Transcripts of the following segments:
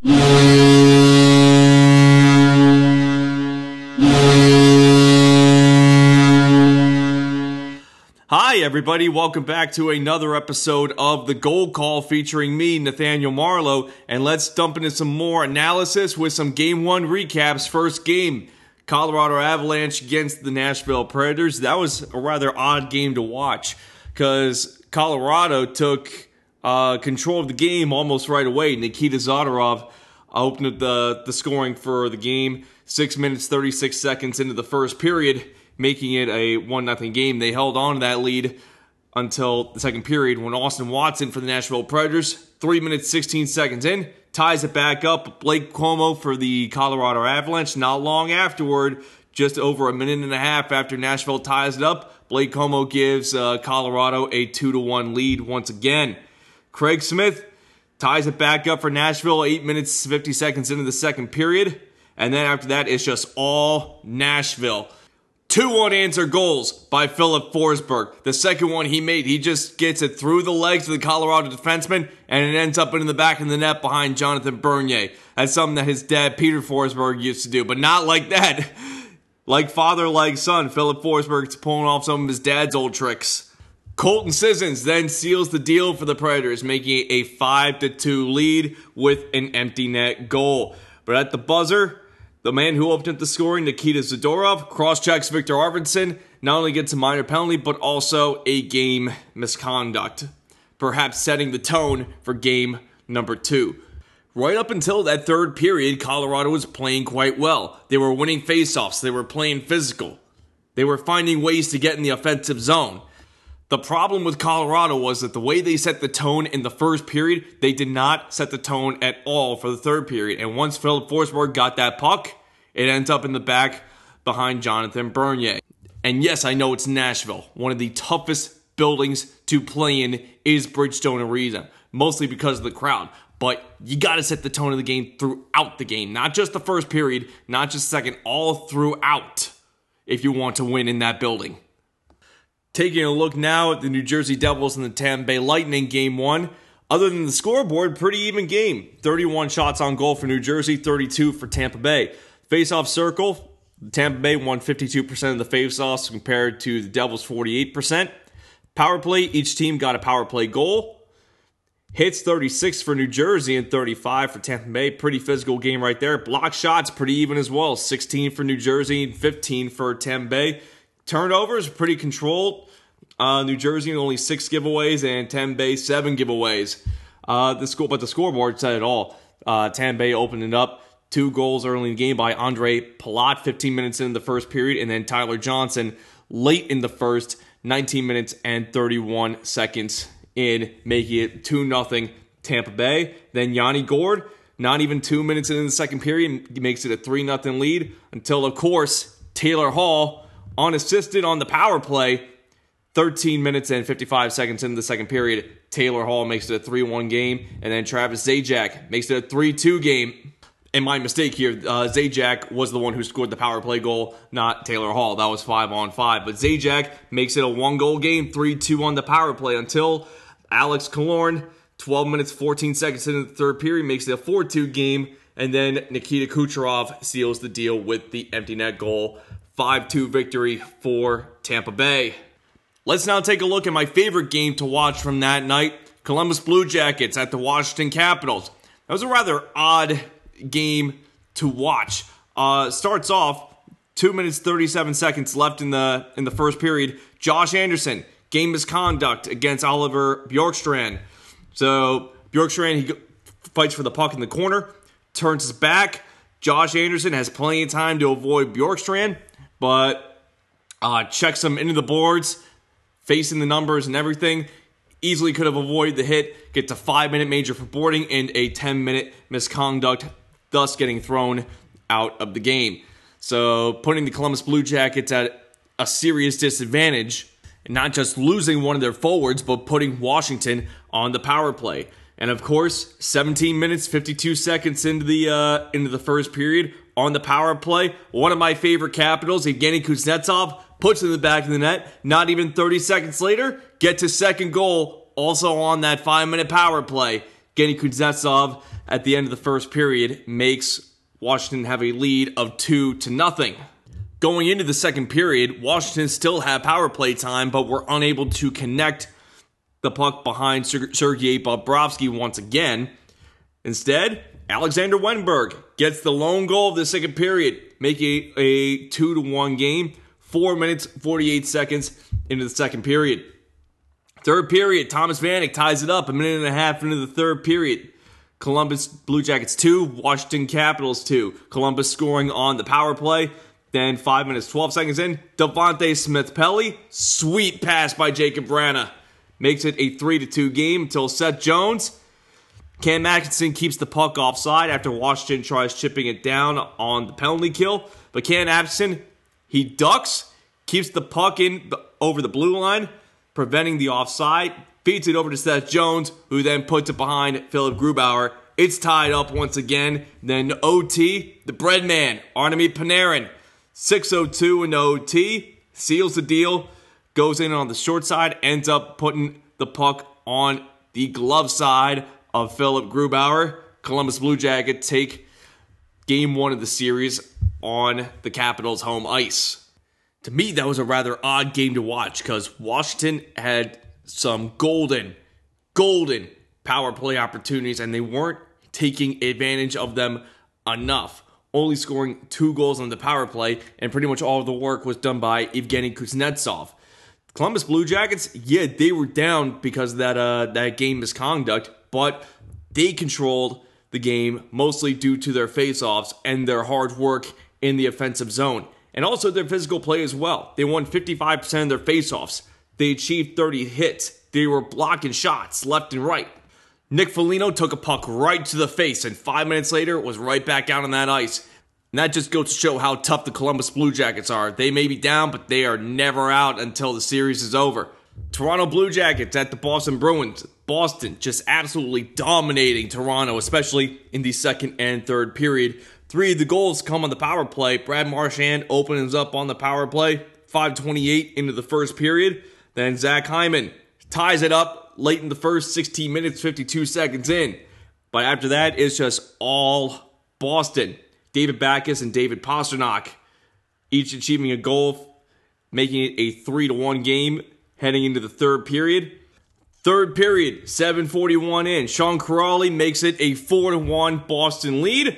Hi, everybody. Welcome back to another episode of The Goal Call featuring me, Nathaniel Marlowe. And let's dump into some more analysis with some game one recaps. First game Colorado Avalanche against the Nashville Predators. That was a rather odd game to watch because Colorado took uh, control of the game almost right away. Nikita Zadorov opened up the, the scoring for the game. Six minutes, 36 seconds into the first period, making it a 1 0 game. They held on to that lead until the second period when Austin Watson for the Nashville Predators, 3 minutes, 16 seconds in, ties it back up. Blake Comeau for the Colorado Avalanche. Not long afterward, just over a minute and a half after Nashville ties it up, Blake Comeau gives uh, Colorado a 2 to 1 lead once again. Craig Smith ties it back up for Nashville 8 minutes 50 seconds into the second period. And then after that, it's just all Nashville. Two unanswered goals by Filip Forsberg. The second one he made, he just gets it through the legs of the Colorado defenseman and it ends up in the back of the net behind Jonathan Bernier. That's something that his dad, Peter Forsberg, used to do, but not like that. Like father, like son, Filip Forsberg's pulling off some of his dad's old tricks. Colton Sissons then seals the deal for the Predators, making it a 5 to 2 lead with an empty net goal. But at the buzzer, the man who opened up the scoring, Nikita Zadorov, cross checks Viktor Arvidsson, not only gets a minor penalty, but also a game misconduct, perhaps setting the tone for game number two. Right up until that third period, Colorado was playing quite well. They were winning faceoffs, they were playing physical, they were finding ways to get in the offensive zone. The problem with Colorado was that the way they set the tone in the first period, they did not set the tone at all for the third period. And once Filip Forsberg got that puck, it ends up in the back behind Jonathan Bernier. And yes, I know it's Nashville. One of the toughest buildings to play in is Bridgestone Arena, mostly because of the crowd. But you got to set the tone of the game throughout the game, not just the first period, not just second, all throughout if you want to win in that building. Taking a look now at the New Jersey Devils and the Tampa Bay Lightning game one. Other than the scoreboard, pretty even game. 31 shots on goal for New Jersey, 32 for Tampa Bay. Face-off circle, Tampa Bay won 52% of the face-offs compared to the Devils 48%. Power play, each team got a power play goal. Hits 36 for New Jersey and 35 for Tampa Bay. Pretty physical game right there. Block shots pretty even as well. 16 for New Jersey and 15 for Tampa Bay. Turnovers pretty controlled. Uh, New Jersey only six giveaways and Bay seven giveaways. Uh, the score, but the scoreboard said it all. Uh, Bay opened it up. Two goals early in the game by Ondrej Palat, 15 minutes in the first period, and then Tyler Johnson late in the first, 19 minutes and 31 seconds in, making it 2 0 Tampa Bay. Then Yanni Gourde, not even two minutes into the second period, makes it a 3 0 lead until, of course, Taylor Hall, unassisted on the power play, 13 minutes and 55 seconds into the second period. Taylor Hall makes it a 3 1 game, and then Travis Zajac makes it a 3 2 game. And my mistake here, uh, Zajac was the one who scored the power play goal, not Taylor Hall. That was 5 on 5. But Zajac makes it a one goal game, 3 2 on the power play until Alex Killorn, 12 minutes, 14 seconds into the third period, makes it a 4 2 game. And then Nikita Kucherov seals the deal with the empty net goal. 5 2 victory for Tampa Bay. Let's now take a look at my favorite game to watch from that night Columbus Blue Jackets at the Washington Capitals. That was a rather odd game to watch. Uh, starts off two minutes 37 seconds left in the in the first period. Josh Anderson game misconduct against Oliver Bjorkstrand. So Bjorkstrand he fights for the puck in the corner, turns his back. Josh Anderson has plenty of time to avoid Bjorkstrand, but uh, checks him into the boards, facing the numbers and everything. Easily could have avoided the hit, gets a five minute major for boarding and a 10 minute misconduct, thus getting thrown out of the game. So putting the Columbus Blue Jackets at a serious disadvantage, not just losing one of their forwards, but putting Washington on the power play. And of course, 17 minutes 52 seconds into the uh, into the first period on the power play, one of my favorite Capitals, Evgeny Kuznetsov, puts in the back of the net. Not even 30 seconds later, get to second goal, also on that five minute power play. Evgeny Kuznetsov at the end of the first period makes Washington have a lead of two to nothing. Going into the second period, Washington still had power play time, but were unable to connect the puck behind Sergei Bobrovsky once again. Instead, Alexander Wennberg gets the lone goal of the second period, making a 2 to 1 game, 4 minutes 48 seconds into the second period. Third period, Thomas Vanek ties it up a minute and a half into the third period. Columbus Blue Jackets 2, Washington Capitals 2. Columbus scoring on the power play. Then 5 minutes 12 seconds in, Devante Smith Pelly, sweet pass by Jakub Vrana. Makes it a 3 to 2 game until Seth Jones. Cam Atkinson keeps the puck offside after Washington tries chipping it down on the penalty kill. But Cam Atkinson, he ducks, keeps the puck in over the blue line, preventing the offside, feeds it over to Seth Jones, who then puts it behind Philipp Grubauer. It's tied up once again. Then OT, the bread man, Artemi Panarin, 602 in OT, seals the deal, goes in on the short side, ends up putting the puck on the glove side of Philipp Grubauer. Columbus Blue Jacket take game one of the series on the Capitals' home ice to me, that was a rather odd game to watch because Washington had some golden, golden power play opportunities and they weren't taking advantage of them enough. Only scoring two goals on the power play, and pretty much all of the work was done by Evgeny Kuznetsov. Columbus Blue Jackets, yeah, they were down because that uh, that game misconduct, but they controlled the game mostly due to their faceoffs and their hard work in the offensive zone and also their physical play as well. They won 55% of their faceoffs. They achieved 30 hits. They were blocking shots left and right. Nick Foligno took a puck right to the face, and five minutes later was right back out on that ice. And that just goes to show how tough the Columbus Blue Jackets are. They may be down, but they are never out until the series is over. Toronto Blue Jackets at the Boston Bruins. Boston just absolutely dominating Toronto, especially in the second and third period. Three of the goals come on the power play. Brad Marchand opens up on the power play, 528 into the first period. Then Zach Hyman ties it up late in the first 16 minutes, 52 seconds in. But after that, it's just all Boston. David Backes and David Pastrnak each achieving a goal, making it a 3 to 1 game heading into the third period. Third period, 741 in. Sean Kuraly makes it a 4 to 1 Boston lead.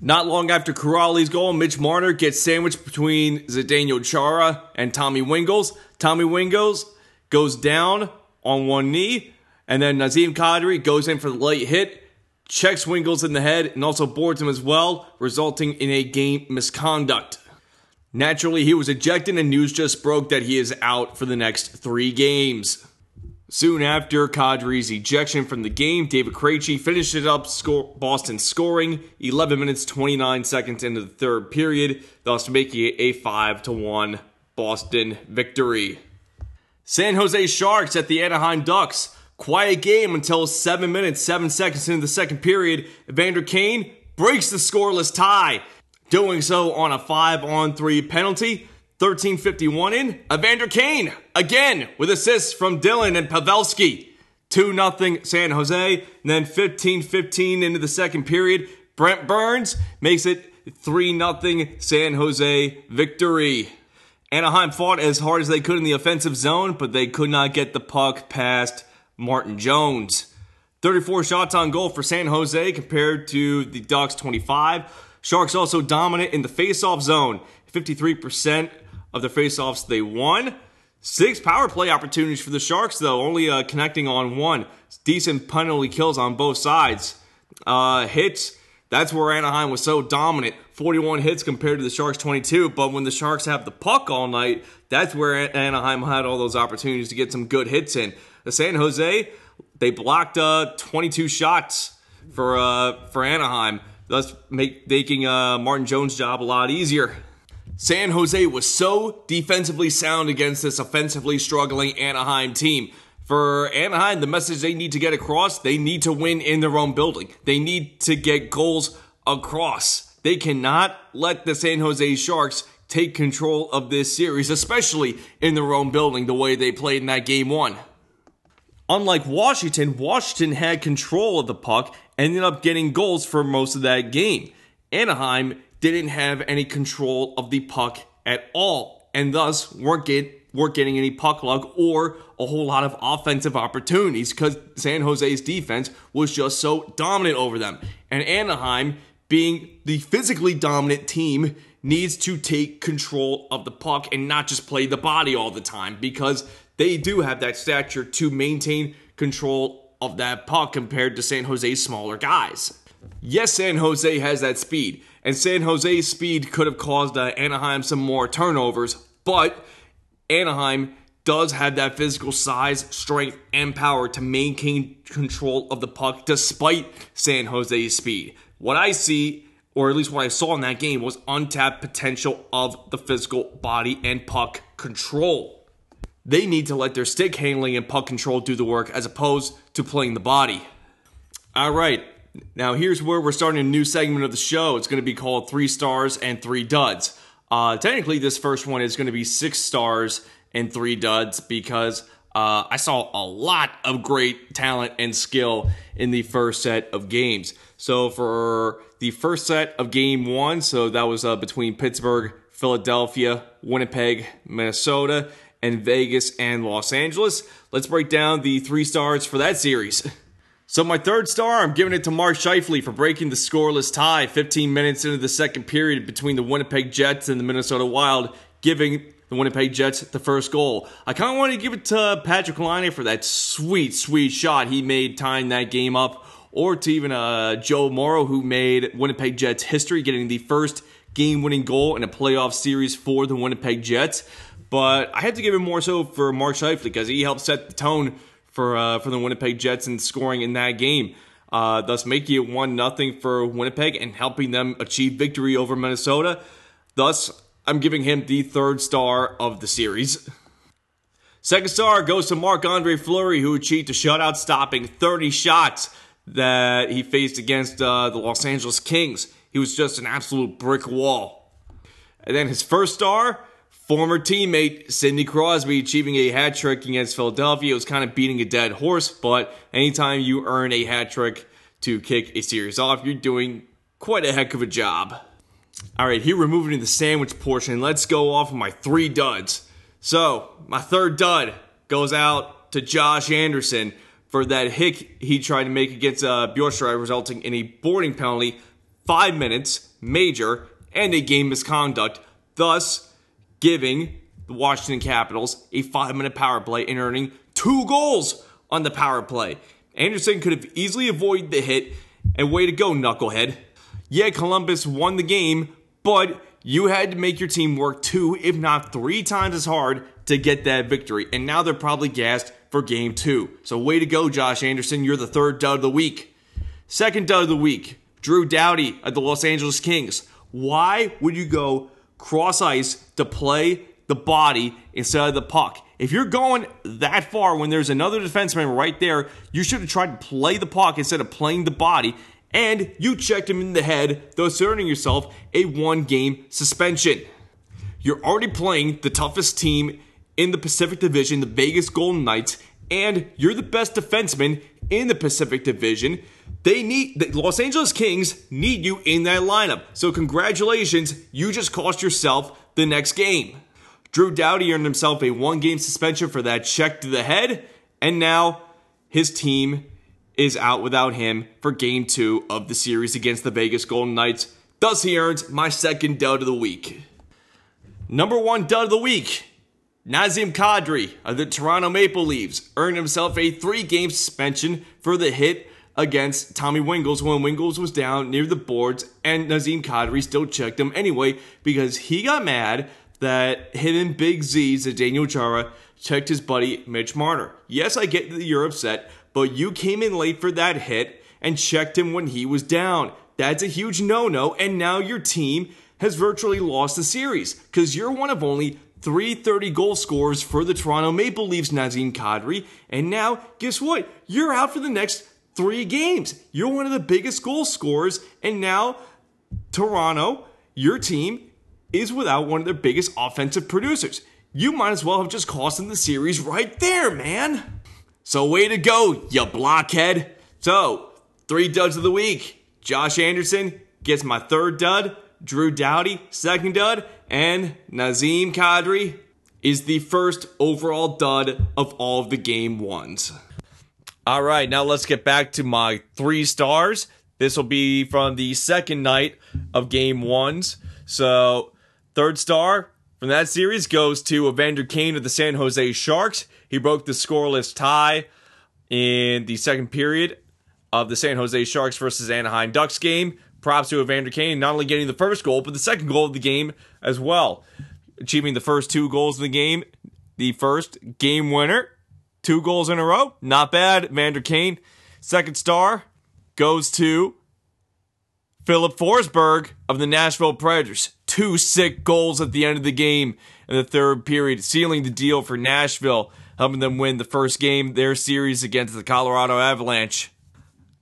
Not long after Kuraly's goal, Mitch Marner gets sandwiched between Zdeno Chara and Tommy Wingels. Tommy Wingels goes down on one knee, and then Nazem Kadri goes in for the late hit, checks Wingels in the head, and also boards him as well, resulting in a game misconduct. Naturally, he was ejected, and news just broke that he is out for the next three games. Soon after Kadri's ejection from the game, David Krejci finished it up, score, Boston scoring 11 minutes 29 seconds into the third period, thus making it a 5 to 1 Boston victory. San Jose Sharks at the Anaheim Ducks. Quiet game until 7 minutes 7 seconds into the second period. Evander Kane breaks the scoreless tie, doing so on a 5 on 3 penalty. 1351 in, Evander Kane, again with assists from Dillon and Pavelski. 2 0 San Jose. And then 15 15 into the second period. Brent Burns makes it 3 0 San Jose victory. Anaheim fought as hard as they could in the offensive zone, but they could not get the puck past Martin Jones. 34 shots on goal for San Jose compared to the Ducks 25. Sharks also dominant in the faceoff zone, 53% of the faceoffs they won. Six power play opportunities for the Sharks, though, only uh, connecting on one. Decent penalty kills on both sides. Uh, hits, that's where Anaheim was so dominant. 41 hits compared to the Sharks 22. But when the Sharks have the puck all night, that's where Anaheim had all those opportunities to get some good hits in. The San Jose, they blocked uh, 22 shots for uh, for Anaheim, thus make, making uh, Martin Jones' job a lot easier. San Jose was so defensively sound against this offensively struggling Anaheim team. For Anaheim, the message they need to get across, they need to win in their own building. They need to get goals across. They cannot let the San Jose Sharks take control of this series, especially in their own building, the way they played in that game one. Unlike Washington, Washington had control of the puck, ended up getting goals for most of that game. Anaheim didn't have any control of the puck at all, and thus weren't get weren't getting any puck luck or a whole lot of offensive opportunities because San Jose's defense was just so dominant over them. And Anaheim, being the physically dominant team, needs to take control of the puck and not just play the body all the time because they do have that stature to maintain control of that puck compared to San Jose's smaller guys. Yes, San Jose has that speed, and San Jose's speed could have caused uh, Anaheim some more turnovers, but Anaheim does have that physical size, strength, and power to maintain control of the puck despite San Jose's speed. What I see, or at least what I saw in that game, was untapped potential of the physical body and puck control. They need to let their stick handling and puck control do the work as opposed to playing the body. All right, now here's where we're starting a new segment of the show. It's going to be called Three Stars and Three Duds. Uh, technically, this first one is going to be six stars and three duds because uh, I saw a lot of great talent and skill in the first set of games. So for the first set of game one, so that was uh, between Pittsburgh, Philadelphia, Winnipeg, Minnesota, and Vegas and Los Angeles. Let's break down the three stars for that series. So my third star, I'm giving it to Mark Scheifele for breaking the scoreless tie 15 minutes into the second period between the Winnipeg Jets and the Minnesota Wild, giving the Winnipeg Jets the first goal. I kind of want to give it to Patrik Laine for that sweet, sweet shot he made tying that game up, or to even uh, Joe Morrow who made Winnipeg Jets history, getting the first game-winning goal in a playoff series for the Winnipeg Jets. But I had to give it more so for Mark Scheifele because he helped set the tone for uh, for the Winnipeg Jets and scoring in that game. Uh, thus making it one nothing for Winnipeg and helping them achieve victory over Minnesota. Thus, I'm giving him the third star of the series. Second star goes to Marc Andre Fleury, who achieved a shutout, stopping 30 shots that he faced against uh, the Los Angeles Kings. He was just an absolute brick wall. And then his first star Former teammate Sidney Crosby achieving a hat trick against Philadelphia. It was kind of beating a dead horse, but anytime you earn a hat trick to kick a series off, you're doing quite a heck of a job. All right, here we're moving to the sandwich portion. Let's go off of my three duds. So, my third dud goes out to Josh Anderson for that hit he tried to make against uh, resulting in a boarding penalty, five minutes, major, and a game misconduct. Thus, giving the Washington Capitals a five minute power play and earning two goals on the power play. Anderson could have easily avoided the hit, and way to go, knucklehead. Yeah, Columbus won the game, but you had to make your team work two, if not three times as hard to get that victory. And now they're probably gassed for game two. So, way to go, Josh Anderson. You're the third dud of the week. Second dud of the week, Drew Doughty of the Los Angeles Kings. Why would you go cross ice to play the body instead of the puck. If you're going that far when there's another defenseman right there, you should have tried to play the puck instead of playing the body, and you checked him in the head, thus earning yourself a one game suspension. You're already playing the toughest team in the Pacific Division, the Vegas Golden Knights, and you're the best defenseman in the Pacific Division. They need the Los Angeles Kings need you in that lineup. So congratulations, you just cost yourself the next game. Drew Doughty earned himself a one-game suspension for that check to the head, and now his team is out without him for game 2 of the series against the Vegas Golden Knights. Thus he earns my second dud of the week. Number 1 dud of the week. Nazem Kadri of the Toronto Maple Leafs earned himself a three game suspension for the hit against Tommy Wingels when Wingels was down near the boards, and Nazem Kadri still checked him anyway because he got mad that hidden Big Z's, that Daniel Chara, checked his buddy Mitch Marner. Yes, I get that you're upset, but you came in late for that hit and checked him when he was down. That's a huge no no, and now your team has virtually lost the series because you're one of only 330 goal scorers for the Toronto Maple Leafs, Nazem Kadri. And now, guess what? You're out for the next three games. You're one of the biggest goal scorers, and now Toronto, your team, is without one of their biggest offensive producers. You might as well have just cost them the series right there, man. So, way to go, you blockhead. So, three duds of the week. Josh Anderson gets my third dud. Drew Doughty, second dud. And Nazem Kadri is the first overall dud of all of the game ones. All right, now let's get back to my three stars. This will be from the second night of game ones. So, third star from that series goes to Evander Kane of the San Jose Sharks. He broke the scoreless tie in the second period of the San Jose Sharks versus Anaheim Ducks game. Props to Evander Kane, not only getting the first goal, but the second goal of the game as well. Achieving the first two goals in the game, the first game winner, two goals in a row. Not bad, Evander Kane. Second star goes to Filip Forsberg of the Nashville Predators. Two sick goals at the end of the game in the third period, sealing the deal for Nashville, helping them win the first game their series against the Colorado Avalanche.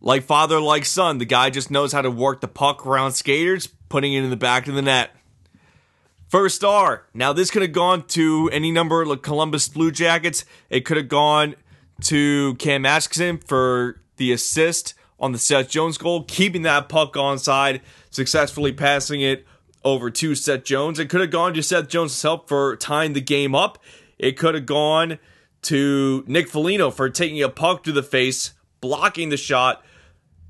Like father, like son, the guy just knows how to work the puck around skaters, putting it in the back of the net. First star. Now, this could have gone to any number of Columbus Blue Jackets. It could have gone to Cam Atkinson for the assist on the Seth Jones goal, keeping that puck onside, successfully passing it over to Seth Jones. It could have gone to Seth Jones' help for tying the game up. It could have gone to Nick Foligno for taking a puck to the face, blocking the shot,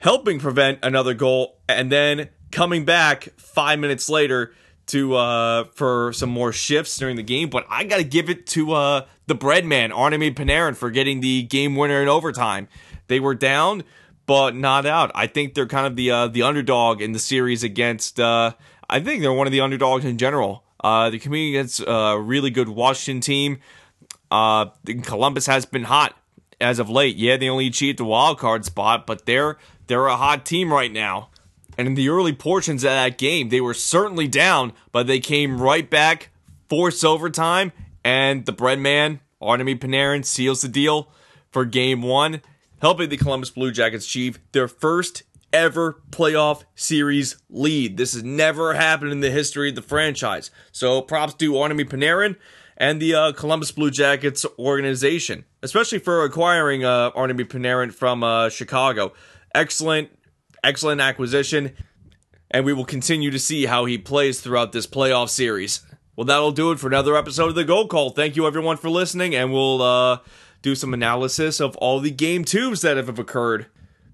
helping prevent another goal, and then coming back five minutes later to uh, for some more shifts during the game. But I got to give it to uh, the breadman, Artemi Panarin, for getting the game winner in overtime. They were down but not out. I think they're kind of the uh, the underdog in the series against. Uh, I think they're one of the underdogs in general. Uh, they're competing against a really good Washington team. Uh, Columbus has been hot as of late. Yeah, they only achieved the wild card spot, but they're they're a hot team right now. And in the early portions of that game, they were certainly down, but they came right back, forced overtime, and the bread man, Artemi Panarin, seals the deal for game one helping the Columbus Blue Jackets achieve their first ever playoff series lead. This has never happened in the history of the franchise. So props to Artemi Panarin and the uh, Columbus Blue Jackets organization, especially for acquiring uh, Artemi Panarin from uh, Chicago. Excellent, excellent acquisition, and we will continue to see how he plays throughout this playoff series. Well, that'll do it for another episode of the Goal Call. Thank you everyone for listening, and we'll uh, do some analysis of all the game twos that have occurred.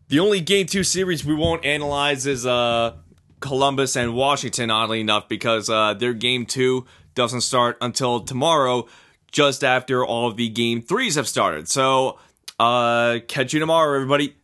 The only game two series we won't analyze is uh, Columbus and Washington, oddly enough, because uh, their game two doesn't start until tomorrow, just after all of the game threes have started. So, uh, catch you tomorrow, everybody.